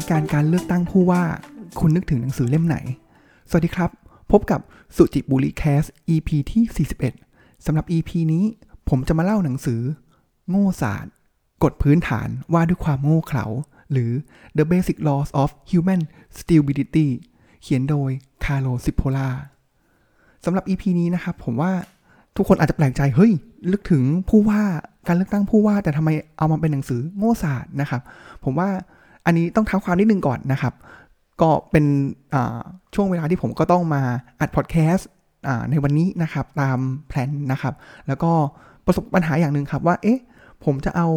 สถานการณ์การเลือกตั้งผู้ว่า คุณนึกถึงหนังสือเล่มไหน สวัสดีครับ พบกับสุจิบุรีแคส EP ที่ 41สำหรับ EP นี้ผมจะมาเล่าหนังสือ โง่ศาสตร์กฎพื้นฐานว่าด้วยความโง่เขลาหรือ The Basic Laws of Human Stupidity เขียนโดย Carlo Cipolla สำหรับ EP นี้นะครับ ผมว่าทุกคนอาจจะแปลกใจ เฮ้ย นึกถึงผู้ว่าการเลือกตั้งผู้ว่า แต่ทำไมเอามาเป็นหนังสือโง่ศาสตร์นะครับ ผมว่า อันนี้ต้องเท้าความนิดนึงก่อนนะครับ ก็เป็นช่วงเวลาที่ผมก็ต้องมาอัดพอดแคสต์ในวันนี้นะครับ ตามแผนนะครับ แล้วก็ประสบปัญหาอย่างหนึ่งครับว่า เอ๊ะ ผมจะเอา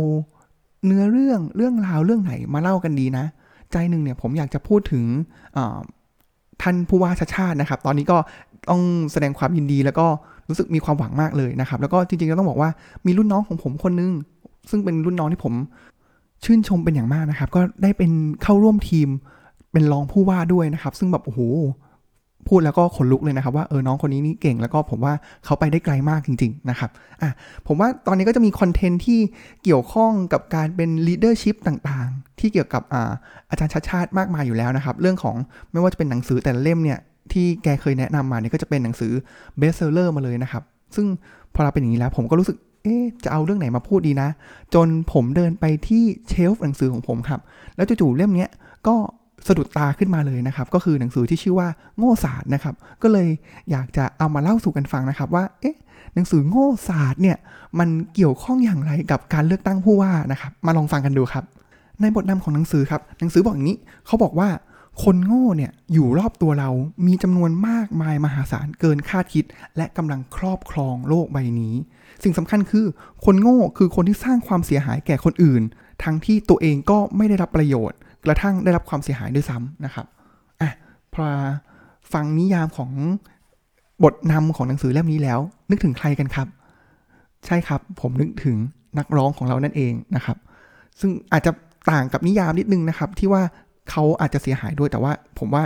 เนื้อเรื่องเรื่องราวเรื่องไหนมาเล่ากันดีนะ ใจหนึ่งเนี่ยผมอยากจะพูดถึงท่านผู้ว่าชาชาตินะครับ ตอนนี้ก็ต้องแสดงความยินดีแล้วก็รู้สึกมีความหวังมากเลยนะครับ แล้วก็จริงๆก็ต้องบอกว่ามีรุ่นน้องของผมคนนึง ซึ่งเป็นรุ่นน้องที่ผม ชื่นชมเป็นอย่างมากนะครับ ก็ได้เป็นเข้าร่วมทีมเป็นรองผู้ว่าด้วยนะครับ ซึ่งแบบโอ้โหพูดแล้วก็ขนลุกเลยนะครับว่าเออน้องคนนี้นี่เก่งแล้วก็ผมว่าเขาไปได้ไกลมากจริง ๆ นะครับอะผมว่าตอนนี้ก็จะมี content ที่เกี่ยวข้องกับการเป็น leadership ต่างๆ ที่เกี่ยวกับอ่าอาจารย์ชัชชาติมากมายอยู่แล้วนะครับ เรื่องของไม่ว่าจะเป็นหนังสือแต่ละเล่มเนี่ยที่แกเคยแนะนำมาเนี่ยก็จะเป็นหนังสือ best seller มาเลยนะครับ ซึ่งพอเราเป็นอย่างนี้แล้วผมก็รู้สึก เอ๊จะเอาเรื่องไหนมาพูดดีนะ จนผมเดินไปที่ shelf หนังสือของผมครับ แล้วจู่ๆเล่มนี้ก็สะดุดตาขึ้นมาเลยนะครับ ก็คือหนังสือที่ชื่อว่าโง่ศาสตร์นะครับ ก็เลยอยากจะเอามาเล่าสู่กันฟังนะครับ ว่า เอ๊ะ หนังสือโง่ศาสตร์เนี่ย มันเกี่ยวข้องอย่างไรกับการเลือกตั้งผู้ว่านะครับ มาลองฟังกันดูครับ ในบทนำของหนังสือครับ หนังสือบอกอย่างนี้ เขาบอกว่า คนโง่เนี่ย อยู่รอบตัวเรา มีจำนวนมากมายมหาศาลเกินคาดคิด และกำลังครอบครองโลกใบนี้ สิ่งสำคัญคือคนโง่คือคนที่สร้างความเสียหายแก่คนอื่น ทั้งที่ตัวเองก็ไม่ได้รับประโยชน์ กระทั่งได้รับความเสียหายด้วยซ้ำนะครับอะพอฟังนิยามของบทนำของหนังสือเล่มนี้แล้ว นึกถึงใครกันครับ ใช่ครับ ผมนึกถึงนักร้องของเรานั่นเองนะครับ ซึ่งอาจจะต่างกับนิยามนิดนึงนะครับ ที่ว่าเขาอาจจะเสียหายด้วยแต่ว่าผมว่า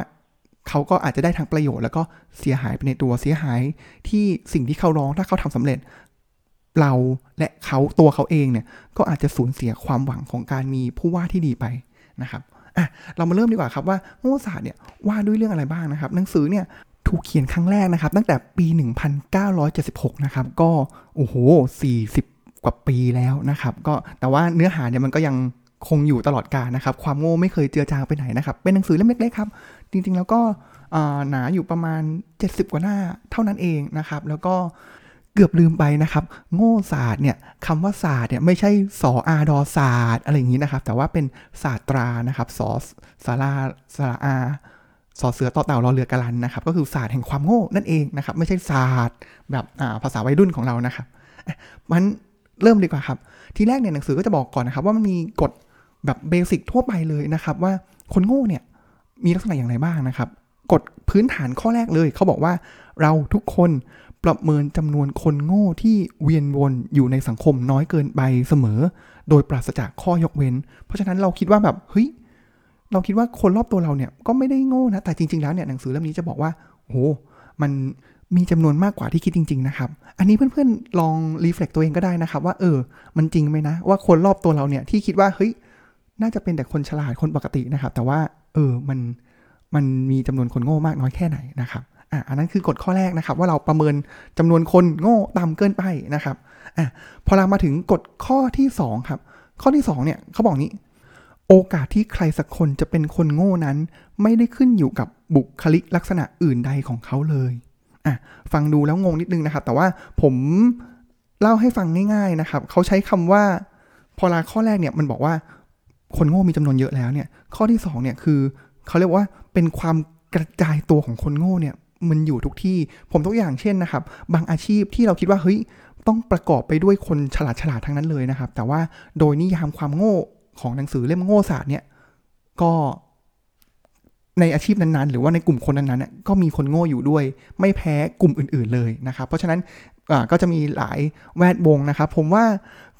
เขาก็อาจจะได้ทั้งประโยชน์แล้วก็เสียหายไปในตัวเสียหายที่สิ่งที่เขาร้องถ้าเขาทำสำเร็จ เราและเขาตัวเขาเองเนี่ยก็อาจจะสูญเสียความหวังของการมีผู้ว่าที่ดีไปนะครับอะเรามาเริ่มดีกว่าครับว่าโง่ศาสตร์เนี่ยว่าด้วยเรื่องอะไรบ้างนะครับ หนังสือเนี่ยถูกเขียนครั้งแรกนะครับ ตั้งแต่ปี 1976 นะครับ ก็โอ้โห 40 กว่าปีแล้วนะครับ ก็แต่ว่าเนื้อหาเนี่ยมันก็ยังคงอยู่ตลอดกาลนะครับ ความโง่ไม่เคยเจือจางไปไหนนะครับ เป็นหนังสือเล่มเล็กๆครับ จริงๆแล้วก็หนาอยู่ประมาณ 70 กว่าหน้าเท่านั้นเองนะครับ แล้วก็ เกือบลืมไปนะครับ โง่ศาสตร์เนี่ยคำว่าศาสตร์เนี่ยไม่ใช่สออาดอศาสตร์อะไรอย่างนี้นะครับ แต่ว่าเป็นศาสตรานะครับสอสาราสาราอาสอเสือต่อเต่ารอเรือกะลันนะครับ ก็คือศาสตร์แห่งความโง่นั่นเองนะครับ ไม่ใช่ศาสตร์แบบภาษาวัยรุ่นของเรานะครับมันเริ่มดีกว่าครับ ทีแรกเนี่ยหนังสือก็จะบอกก่อนนะครับ ว่ามันมีกฎแบบเบสิกทั่วไปเลยนะครับ ว่าคนโง่เนี่ยมีลักษณะอย่างไรบ้างนะครับกฎพื้นฐานข้อแรกเลย เขาบอกว่าเราทุกคน ประเมินจำนวนคนโง่ที่เวียนวนอยู่ในสังคมน้อยเกินไปเสมอ โดยปราศจากข้อยกเว้น เพราะฉะนั้นเราคิดว่าแบบเฮ้ยเราคิดว่าคนรอบตัวเราเนี่ยก็ไม่ได้โง่นะแต่จริง ๆแล้วเนี่ยหนังสือเล่มนี้จะบอกว่าโอ้มันมีจำนวนมากกว่าที่คิดจริง ๆ นะครับ อันนี้เพื่อนๆลองรีเฟล็กตัวเองก็ได้นะครับ ว่าเออ มันจริงไหมนะ ว่าคนรอบตัวเราเนี่ยที่คิดว่าเฮ้ยน่าจะเป็นแต่คนฉลาดคนปกตินะครับ แต่ว่าเออมันมันมีจำนวนคนโง่มากน้อยแค่ไหนนะครับ อะอันนั้นคือกฎข้อแรกนะครับ ว่าเราประเมินจำนวนคนโง่ต่ำเกินไปนะครับอะพอเรามาถึงกฎข้อที่ 2 ครับ ข้อที่ 2 เนี่ยเขาบอกนี้ โอกาสที่ใครสักคนจะเป็นคนโง่นั้น ไม่ได้ขึ้นอยู่กับบุคลิกลักษณะอื่นใดของเขาเลยอะฟังดูแล้วงงนิดนึงนะครับ แต่ว่าผมเล่าให้ฟังง่ายๆนะครับเขาใช้คำว่า พอลาข้อแรกเนี่ยมันบอกว่าคนโง่มีจำนวนเยอะแล้วเนี่ย ข้อที่2เนี่ยคือเขาเรียกว่าเป็นความกระจายตัวของคนโง่เนี่ย มันอยู่ทุกที่ ผมตัวอย่างเช่นนะครับ บางอาชีพที่เราคิดว่าเฮ้ยต้องประกอบไปด้วยคนฉลาดฉลาดทั้งนั้นเลยนะครับ แต่ว่าโดยนิยามความโง่ของหนังสือเล่มโง่ศาสตร์เนี่ยก็ในอาชีพนั้นๆ หรือว่าในกลุ่มคนนั้นๆก็มีคนโง่อยู่ด้วย ไม่แพ้กลุ่มอื่น ๆเลยนะครับ เพราะฉะนั้นก็จะมีหลายแวดวงนะครับ ผมว่า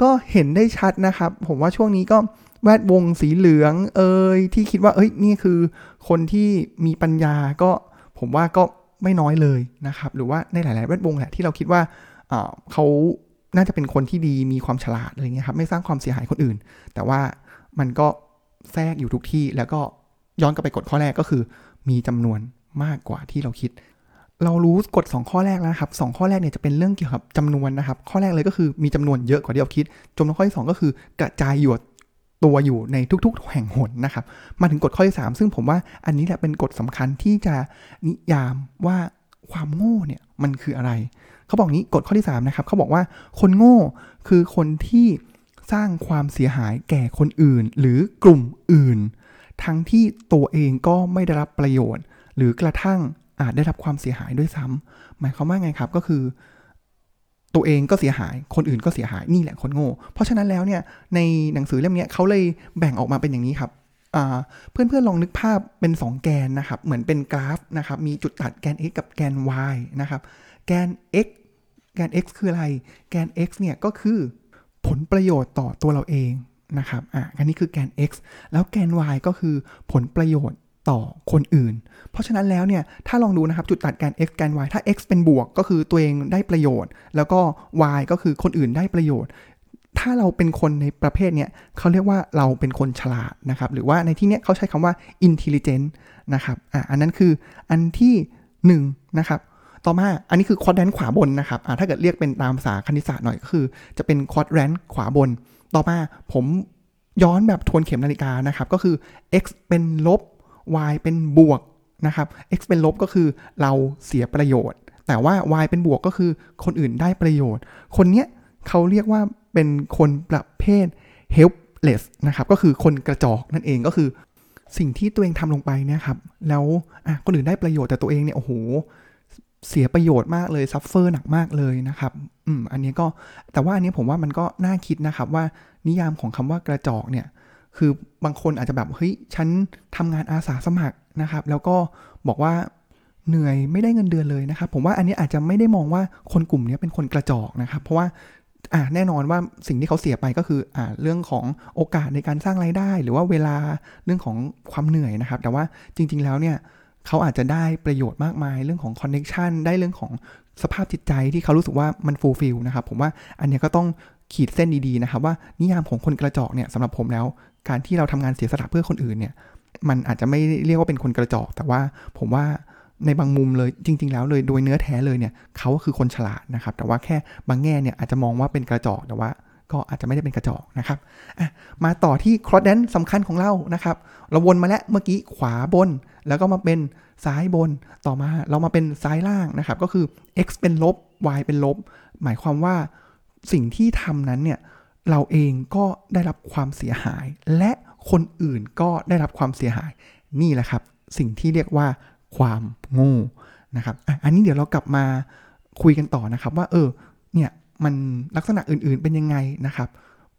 ก็เห็นได้ชัดนะครับ ผมว่าช่วงนี้ก็แวดวงสีเหลืองเอยที่คิดว่าเอ้ยนี่คือคนที่มีปัญญาก็ผมว่าก็ ไม่น้อยเลยนะครับ หรือว่าในหลาย ๆ แวดวงแหละที่เราคิดว่าเขาน่าจะเป็นคนที่ดีมีความฉลาดอะไรเงี้ยครับ ไม่สร้างความเสียหายคนอื่น แต่ว่ามันก็แทรกอยู่ทุกที่ แล้วก็ย้อนกลับไปกฎข้อแรกก็คือ มีจำนวนมากกว่าที่เราคิด เรารู้กฎ2ข้อแรกแล้วครับสข้อแรกเนี่ยจะเป็นเรื่องเกี่ยวกับจำนวนนะครับ ข้อแรกเลยก็คือมีจำนวนเยอะกว่าที่เราคิดจำนวนข้อที่2ก็คือกระจายอยู่ ตัวอยู่ในทุกๆ แห่งหนนะครับ มาถึงกฎข้อที่ 3 ซึ่งผมว่าอันนี้แหละเป็นกฎสำคัญที่จะนิยามว่าความโง่เนี่ยมันคืออะไร เขาบอกนี้กฎข้อที่ 3 นะครับ เขาบอกว่าคนโง่คือคนที่สร้างความเสียหายแก่คนอื่น หรือกลุ่มอื่น ทั้งที่ตัวเองก็ไม่ได้รับประโยชน์ หรือกระทั่งอาจได้รับความเสียหายด้วยซ้ำหมายความว่าไงครับก็คือ ตัวเองก็เสียหาย คนอื่นก็เสียหายนี่แหละคนโง่ เพราะฉะนั้นแล้วเนี่ยในหนังสือเล่มนี้เขาเลยแบ่งออกมาเป็นอย่างนี้ครับเพื่อนๆลองนึกภาพเป็น 2 แกนนะครับ เหมือนเป็นกราฟนะครับ มีจุดตัดแกน x กับแกน y นะครับ แกน x แกน x คืออะไร แกน x เนี่ยก็คือผลประโยชน์ต่อตัวเราเองนะครับ อะอันนี้คือแกน x แล้วแกน y ก็คือผลประโยชน์ ต่อคนอื่น เพราะฉะนั้นแล้วเนี่ยถ้าลองดูนะครับจุดตัดแกน x แกน y ถ้า x เป็นบวกก็คือตัวเองได้ประโยชน์ แล้วก็ y ก็คือคนอื่นได้ประโยชน์ ถ้าเราเป็นคนในประเภทเนี้ยเขาเรียกว่าเราเป็นคนฉลาดนะครับหรือว่าในที่เนี้ยเขาใช้คำว่า intelligent นะครับอะอันนั้นคืออันที่ 1 นะครับต่อมา อันนี้คือ quadrant ขวาบนนะครับอ่าถ้าเกิดเรียกเป็นตามภาษาคณิตศาสตร์หน่อยก็คือ จะเป็น quadrant ขวาบน ต่อมาผมย้อนแบบทวนเข็มนาฬิกานะครับ ก็คือ x เป็นลบ y เป็นบวกนะครับ x เป็นลบก็คือเราเสียประโยชน์ แต่ว่า y เป็นบวกก็คือคนอื่นได้ประโยชน์ คนเนี้ยเขาเรียกว่าเป็นคนประเภท helpless นะครับ ก็คือคนกระจอกนั่นเองก็คือสิ่งที่ตัวเองทำลงไปเนี่ยครับ แล้วคนอื่นได้ประโยชน์แต่ตัวเองเนี่ยโอ้โหเสียประโยชน์มากเลย suffer หนักมากเลยนะครับ อืมอันนี้ก็แต่ว่าอันนี้ผมว่ามันก็น่าคิดนะครับว่านิยามของคำว่ากระจอกเนี่ย คือบางคนอาจจะแบบเฮ้ยฉันทำงานอาสาสมัครนะครับ แล้วก็บอกว่าเหนื่อยไม่ได้เงินเดือนเลยนะครับ ผมว่าอันนี้อาจจะไม่ได้มองว่าคนกลุ่มนี้เป็นคนกระจอกนะครับ เพราะว่าอ่าแน่นอนว่าสิ่งที่เขาเสียไปก็คืออ่าเรื่องของโอกาสในการสร้างรายได้ หรือว่าเวลาเรื่องของความเหนื่อยนะครับ แต่ว่าจริง ๆ แล้วเนี่ยเขาอาจจะได้ประโยชน์มากมายเรื่องของ connection ได้เรื่องของสภาพจิตใจที่เขารู้สึกว่ามัน fulfill นะครับ ผมว่าอันนี้ก็ต้องขีดเส้นดีๆนะครับ ว่านิยามของคนกระจอกเนี่ยสำหรับผมแล้ว การที่เราทำงานเสียสละเพื่อคนอื่นเนี่ย มันอาจจะไม่เรียกว่าเป็นคนกระจอก แต่ว่าผมว่าในบางมุมเลยจริง ๆ แล้วเลยโดยเนื้อแท้เลยเนี่ยเขาคือคนฉลาดนะครับ แต่ว่าแค่บางแง่เนี่ยอาจจะมองว่าเป็นกระจอกแต่ว่าก็อาจจะไม่ได้เป็นกระจอกนะครับมาต่อที่ครอสแดนสำคัญของเรานะครับ เราวนมาแล้วเมื่อกี้ขวาบน แล้วก็มาเป็นซ้ายบน ต่อมาเรามาเป็นซ้ายล่างนะครับ ก็คือ x เป็นลบ y เป็นลบ หมายความว่าสิ่งที่ทำนั้นเนี่ย เราเองก็ได้รับความเสียหาย และคนอื่นก็ได้รับความเสียหาย นี่แหละครับ สิ่งที่เรียกว่าความโง่นะครับอันนี้เดี๋ยวเรากลับมาคุยกันต่อนะครับว่าเออเนี่ยมันลักษณะอื่นๆเป็นยังไงนะครับ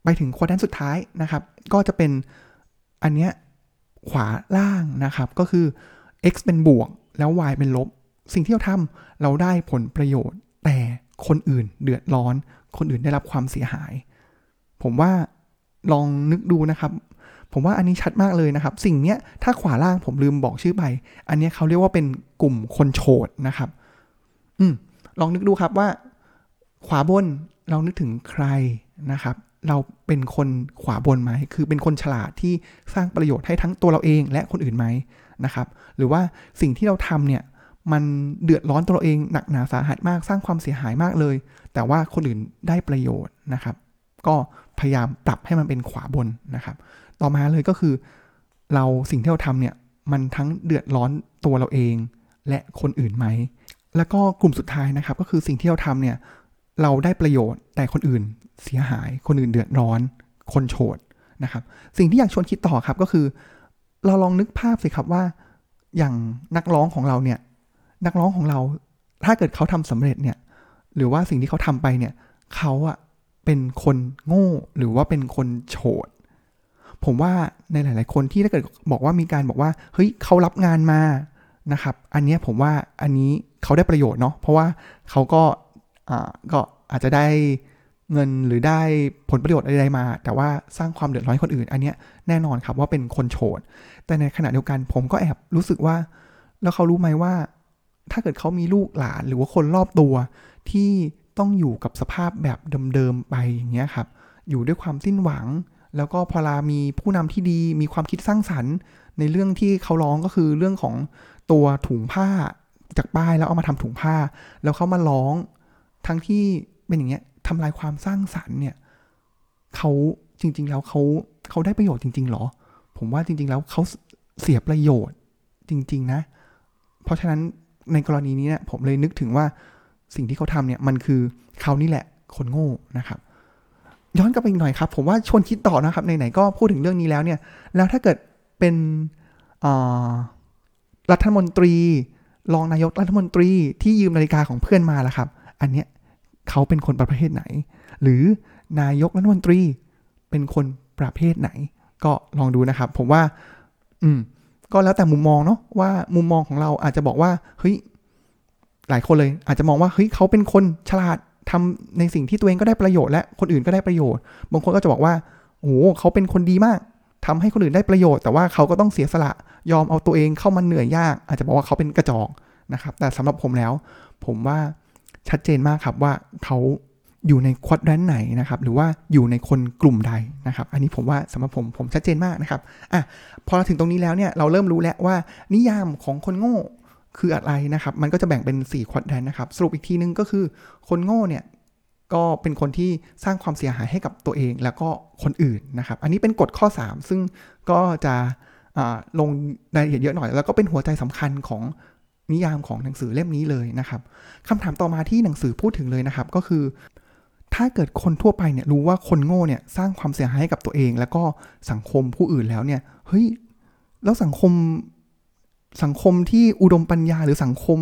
ไปถึงควอดันสุดท้ายนะครับ ก็จะเป็นอันเนี้ยขวาล่างนะครับก็คือ x เป็นบวกแล้ว y เป็นลบ สิ่งที่เราทำเราได้ผลประโยชน์ แต่คนอื่นเดือดร้อน คนอื่นได้รับความเสียหาย ผมว่าลองนึกดูนะครับ ผมว่าอันนี้ชัดมากเลยนะครับ สิ่งเนี้ยถ้าขวาล่างผมลืมบอกชื่อไป อันนี้เขาเรียกว่าเป็นกลุ่มคนโฉดนะครับ อืมลองนึกดูครับว่า ขวาบนเรานึกถึงใครนะครับ เราเป็นคนขวาบนไหม คือเป็นคนฉลาดที่สร้างประโยชน์ให้ทั้งตัวเราเองและคนอื่นไหมนะครับ หรือว่าสิ่งที่เราทำเนี่ยมันเดือดร้อนตัวเราเองหนักหนาสาหัสมากสร้างความเสียหายมากเลย แต่ว่าคนอื่นได้ประโยชน์นะครับ ก็พยายามปรับให้มันเป็นขวาบนนะครับ ต่อมาเลยก็คือ เราสิ่งที่เราทำเนี่ยมันทั้งเดือดร้อนตัวเราเอง และคนอื่นไหม แล้วก็กลุ่มสุดท้ายนะครับ ก็คือสิ่งที่เราทำเนี่ยเราได้ประโยชน์แต่คนอื่นเสียหาย คนอื่นเดือดร้อน คนโฉดนะครับ สิ่งที่อยากชวนคิดต่อครับก็คือ เราลองนึกภาพสิครับว่า อย่างนักร้องของเราเนี่ย นักร้องของเราถ้าเกิดเขาทำสำเร็จเนี่ย หรือว่าสิ่งที่เขาทำไปเนี่ยเขาอะ เป็นคนโง่หรือว่าเป็นคนโฉดผมว่าในหลาย ๆ คนที่ถ้าเกิดบอกว่ามีการบอกว่าเฮ้ยเขารับงานมานะครับ อันนี้ผมว่าอันนี้เขาได้ประโยชน์เนาะเพราะว่าเขาก็อ่าก็อาจจะได้เงินหรือได้ผลประโยชน์อะไรมา แต่ว่าสร้างความเดือดร้อนคนอื่น อันนี้แน่นอนครับว่าเป็นคนโฉดแต่ในขณะเดียวกันผมก็แอบรู้สึกว่า แล้วเขารู้ไหมว่า ถ้าเกิดเขามีลูกหลานหรือว่าคนรอบตัวที่ ต้องอยู่กับสภาพแบบเดิมๆไปอย่างเงี้ยครับ อยู่ด้วยความสิ้นหวัง แล้วก็พอลามีผู้นำที่ดีมีความคิดสร้างสรรค์ ในเรื่องที่เขาร้องก็คือเรื่องของตัวถุงผ้าจากป้ายแล้วเอามาทำถุงผ้า แล้วเขามาร้อง ทั้งที่เป็นอย่างเงี้ยทำลายความสร้างสรรค์เนี่ยเขาจริง ๆ แล้วเขาเขาได้ประโยชน์จริง ๆ หรอ ผมว่าจริง ๆ แล้วเขาเสียประโยชน์จริง ๆ นะ เพราะฉะนั้นในกรณีนี้เนี่ยผมเลยนึกถึงว่า สิ่งที่เขาทำเนี่ยมันคือเขานี่แหละคนโง่นะครับย้อนกลับไปอีกหน่อยครับ ผมว่าชวนคิดต่อนะครับไหนๆก็พูดถึงเรื่องนี้แล้วเนี่ย แล้วถ้าเกิดเป็นรัฐมนตรี รองนายกรัฐมนตรีที่ยืมนาฬิกาของเพื่อนมาล่ะครับ อันเนี้ยเขาเป็นคนประเภทไหน หรือนายกรัฐมนตรีเป็นคนประเภทไหน ก็ลองดูนะครับ ผมว่า อืม ก็แล้วแต่มุมมองเนาะว่ามุมมองของเราอาจจะบอกว่าเฮ้ย หลายคนเลยอาจจะมองว่าเฮ้ยเขาเป็นคนฉลาดทำในสิ่งที่ตัวเองก็ได้ประโยชน์และคนอื่นก็ได้ประโยชน์ บางคนก็จะบอกว่าโอ้เขาเป็นคนดีมากทำให้คนอื่นได้ประโยชน์ แต่ว่าเขาก็ต้องเสียสละยอมเอาตัวเองเข้ามาเหนื่อยยาก อาจจะบอกว่าเขาเป็นกระจอกนะครับ แต่สำหรับผมแล้ว ผมว่าชัดเจนมากครับว่าเขาอยู่ในควอดแรนไหนนะครับ หรือว่าอยู่ในคนกลุ่มใดนะครับ อันนี้ผมว่าสำหรับผมผมชัดเจนมากนะครับอะพอเราถึงตรงนี้แล้วเนี่ยเราเริ่มรู้แล้วว่านิยามของคนโง่ คืออะไรนะครับ มันก็จะแบ่งเป็น4ควอดแรนนะครับ สรุปอีกทีนึงก็คือคนโง่เนี่ยก็เป็นคนที่สร้างความเสียหายให้กับตัวเองแล้วก็คนอื่นนะครับ อันนี้เป็นกฎข้อ 3 ซึ่งก็จะลงรายละเอียดเยอะหน่อย แล้วก็เป็นหัวใจสำคัญของนิยามของหนังสือเล่มนี้เลยนะครับคำถามต่อมาที่หนังสือพูดถึงเลยนะครับ ก็คือ ถ้าเกิดคนทั่วไปเนี่ยรู้ว่าคนโง่เนี่ยสร้างความเสียหายให้กับตัวเอง แล้วก็สังคมผู้อื่นแล้วเนี่ยเฮ้ยแล้วสังคม สังคมที่อุดมปัญญาหรือสังคม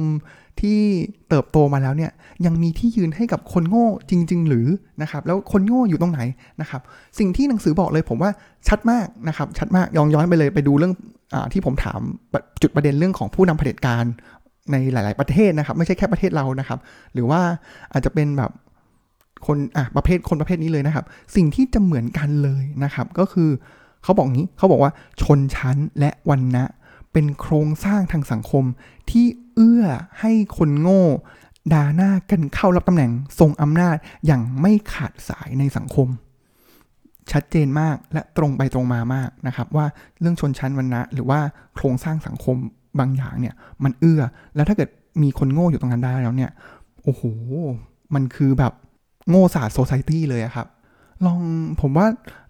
ที่เติบโตมาแล้วเนี่ยยังมีที่ยืนให้กับคนโง่จริง ๆ หรือนะครับแล้วคนโง่อยู่ตรงไหนนะครับสิ่งที่หนังสือบอกเลยผมว่าชัดมากนะครับชัดมากย้อนย้อนไปเลยไปดูเรื่องอที่ผมถามจุดประเด็นเรื่องของผู้นำเผด็จการในหลาย ๆ ประเทศนะครับ ไม่ใช่แค่ประเทศเรานะครับ หรือว่าอาจจะเป็นแบบคนอะประเภทคนประเภทนี้เลยนะครับ สิ่งที่จะเหมือนกันเลยนะครับ ก็คือเขาบอกงี้เขาบอกว่าชนชั้นและวันนะ เป็นโครงสร้างทางสังคมที่เอื้อให้คนโง่ด่าหน้ากันเข้ารับตำแหน่งทรงอำนาจอย่างไม่ขาดสายในสังคม ชัดเจนมากและตรงไปตรงมามากนะครับ ว่าเรื่องชนชั้นวรรณะ หรือว่าโครงสร้างสังคมบางอย่างเนี่ย มันเอื้อ แล้วถ้าเกิดมีคนโง่อยู่ตรงนั้นได้แล้วเนี่ย โอ้โห มันคือแบบโง่ศาสตร์โซไซตี้เลยครับ ลองผมว่า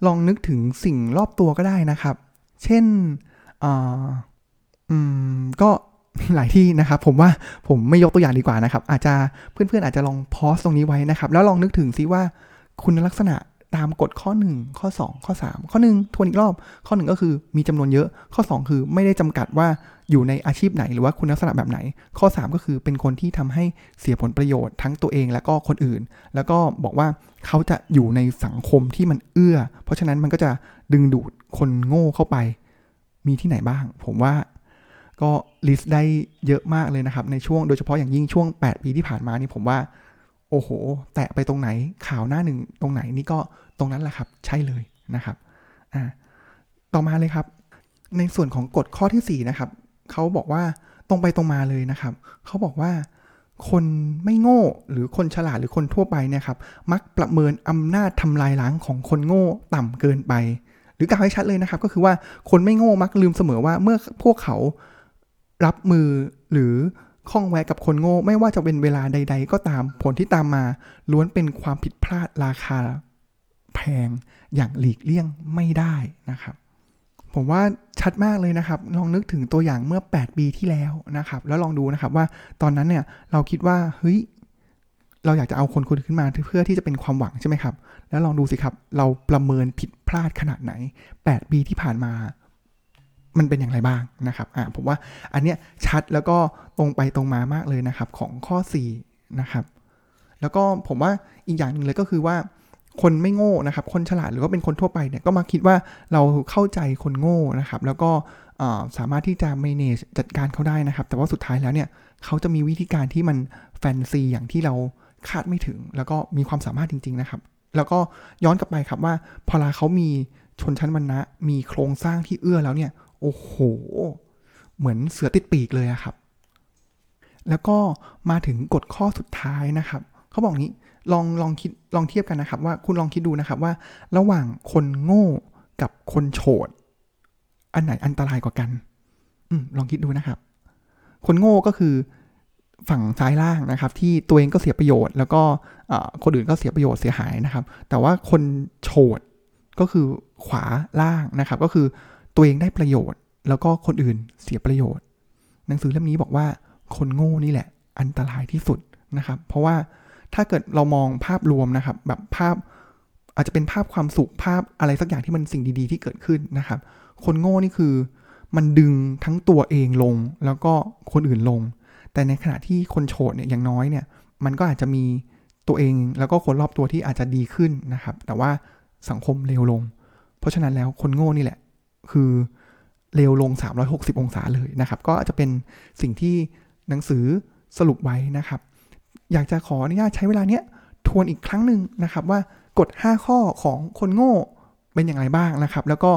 ลองนึกถึงสิ่งรอบตัวก็ได้นะครับ เช่นอ่า อืมก็หลายที่นะครับ ผมว่าผมไม่ยกตัวอย่างดีกว่านะครับ อาจจะเพื่อนๆอาจจะลองพอสตรงนี้ไว้นะครับ แล้วลองนึกถึงซิว่าคุณลักษณะตามกฎข้อ 1 ข้อ 2 ข้อ 3 ข้อ 1 ทวนอีกรอบ ข้อ 1 ก็คือมีจำนวนเยอะ ข้อ 2 คือไม่ได้จำกัดว่าอยู่ในอาชีพไหนหรือว่าคุณลักษณะแบบไหน ข้อ 3 ก็คือเป็นคนที่ทำให้เสียผลประโยชน์ทั้งตัวเองและก็คนอื่น แล้วก็บอกว่าเขาจะอยู่ในสังคมที่มันเอื้อ เพราะฉะนั้นมันก็จะดึงดูดคนโง่เข้าไป มีที่ไหนบ้าง ผมว่า ก็ลิสต์ได้เยอะมากเลยนะครับ ในช่วงโดยเฉพาะอย่างยิ่งช่วง 8 ปีที่ผ่านมานี่ผมว่า โอ้โห แตะไปตรงไหนข่าวหน้าหนึ่งตรงไหนนี่ก็ตรงนั้นแหละครับใช่เลยนะครับอ่าต่อมาเลยครับ ในส่วนของกฎข้อที่ 4 นะครับเขาบอกว่าตรงไปตรงมาเลยนะครับเขาบอกว่าคนไม่โง่หรือคนฉลาดหรือคนทั่วไปเนี่ยครับมักประเมินอำนาจทำลายล้างของคนโง่ต่ำเกินไป หรือกล่าวให้ชัดเลยนะครับ ก็คือว่าคนไม่โง่มักลืมเสมอว่าเมื่อพวกเขา รับมือหรือข้องแวะกับคนโง่ ไม่ว่าจะเป็นเวลาใด ๆ ก็ตามผลที่ตามมา ล้วนเป็นความผิดพลาดราคาแพงอย่างหลีกเลี่ยงไม่ได้นะครับ ผมว่าชัดมากเลยนะครับ ลองนึกถึงตัวอย่างเมื่อ 8 ปีที่แล้วนะครับ แล้วลองดูนะครับว่าตอนนั้นเนี่ยเราคิดว่าเฮ้ยเราอยากจะเอาคนคนขึ้นมาเพื่อที่จะเป็นความหวังใช่ไหมครับ แล้วลองดูสิครับ เราประเมินผิดพลาดขนาดไหน 8 ปีที่ผ่านมา มันเป็นอย่างไรบ้างนะครับอ่าผมว่าอันเนี้ยชัดแล้วก็ตรงไปตรงมามากเลยนะครับของข้อ 4 นะครับ แล้วก็ผมว่าอีกอย่างหนึ่งเลยก็คือว่าคนไม่โง่นะครับ คนฉลาดหรือว่าเป็นคนทั่วไปเนี่ยก็มาคิดว่าเราเข้าใจคนโง่นะครับ แล้วก็สามารถที่จะ manage จัดการเขาได้นะครับ แต่ว่าสุดท้ายแล้วเนี่ยเขาจะมีวิธีการที่มันแฟนซีอย่างที่เราคาดไม่ถึง แล้วก็มีความสามารถจริง ๆนะครับ แล้วก็ย้อนกลับไปครับว่าพอลาเขามีชนชั้นวรรณะมีโครงสร้างที่เอื้อแล้วเนี่ย โอ้โห เหมือนเสือติดปีกเลยครับ แล้วก็มาถึงกฎข้อสุดท้ายนะครับ เขาบอกนี้ลองลองคิดลองเทียบกันนะครับ ว่าคุณลองคิดดูนะครับว่า ระหว่างคนโง่กับคนโฉดอันไหนอันตรายกว่ากัน อืมลองคิดดูนะครับ คนโง่ก็คือฝั่งซ้ายล่างนะครับ ที่ตัวเองก็เสียประโยชน์ แล้วก็คนอื่นก็เสียประโยชน์เสียหายนะครับ แต่ว่าคนโฉดก็คือขวาล่างนะครับ ก็คือ ตัวเองได้ประโยชน์ แล้วก็คนอื่นเสียประโยชน์ หนังสือเล่มนี้บอกว่าคนโง่นี่แหละ อันตรายที่สุดนะครับ เพราะว่าถ้าเกิดเรามองภาพรวมนะครับ แบบภาพอาจจะเป็นภาพความสุขภาพอะไรสักอย่างที่มันสิ่งดีๆ ที่เกิดขึ้นนะครับ คนโง่นี่คือ มันดึงทั้งตัวเองลงแล้วก็คนอื่นลง แต่ในขณะที่คนโฉดเนี่ยอย่างน้อยเนี่ย มันก็อาจจะมีตัวเองแล้วก็คนรอบตัวที่อาจจะดีขึ้นนะครับ แต่ว่าสังคมเลวลง เพราะฉะนั้นแล้วคนโง่นี่แหละ คือเลวลง 360 องศาเลยนะครับ ก็อาจจะเป็นสิ่งที่หนังสือสรุปไว้นะครับ อยากจะขออนุญาตใช้เวลาเนี้ยทวนอีกครั้งหนึ่งนะครับว่ากฎ 5 ข้อของคนโง่เป็นอย่างไรบ้างนะครับ แล้วก็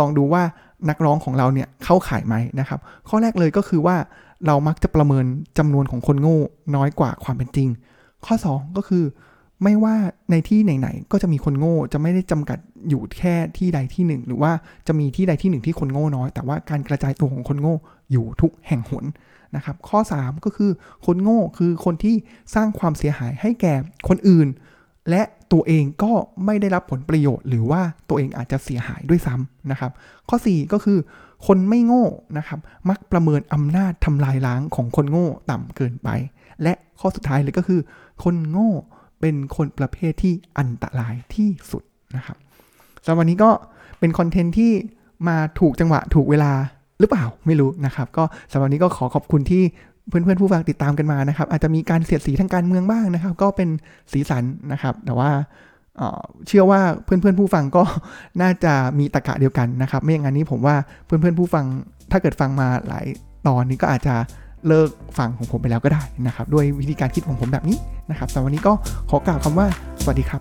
ลองดูว่านักร้องของเราเนี่ยเข้าข่ายไหมนะครับ ข้อแรกเลยก็คือว่าเรามักจะประเมินจำนวนของคนโง่น้อยกว่าความเป็นจริง ข้อ 2 ก็คือ ไม่ว่าในที่ไหนๆก็จะมีคนโง่จะไม่ได้จำกัดอยู่แค่ที่ใดที่หนึ่ง หรือว่าจะมีที่ใดที่หนึ่งที่คนโง่น้อย แต่ว่าการกระจายตัวของคนโง่อยู่ทุกแห่งหนนะครับ ข้อ 3 ก็คือคนโง่คือคนที่สร้างความเสียหายให้แก่คนอื่น และตัวเองก็ไม่ได้รับผลประโยชน์ หรือว่าตัวเองอาจจะเสียหายด้วยซ้ำนะครับ ข้อ 4 ก็คือคนไม่โง่นะครับ มักประเมินอำนาจทำลายล้างของคนโง่ต่ำเกินไป และข้อสุดท้ายเลยก็คือ คนโง่ เป็นคนประเภทที่อันตรายที่สุดนะครับสำหรับวันนี้ก็เป็นคอนเทนต์ที่มาถูกจังหวะถูกเวลาหรือเปล่าไม่รู้นะครับ ก็สำหรับวันนี้ก็ขอขอบคุณที่เพื่อนๆผู้ฟังติดตามกันมานะครับ อาจจะมีการเสียดสีทางการเมืองบ้างนะครับ ก็เป็นสีสันนะครับ แต่ว่าเชื่อว่าเพื่อนๆผู้ฟังก็น่าจะมีตะกะเดียวกันนะครับ ไม่อย่างนั้นนี้ผมว่าเพื่อนๆผู้ฟังถ้าเกิดฟังมาหลายตอนนี้ก็อาจจะ เลิกฟังของผมไปแล้วก็ได้นะครับ ด้วยวิธีการคิดของผมแบบนี้นะครับแต่วันนี้ก็ขอกล่าวคำว่า สวัสดีครับ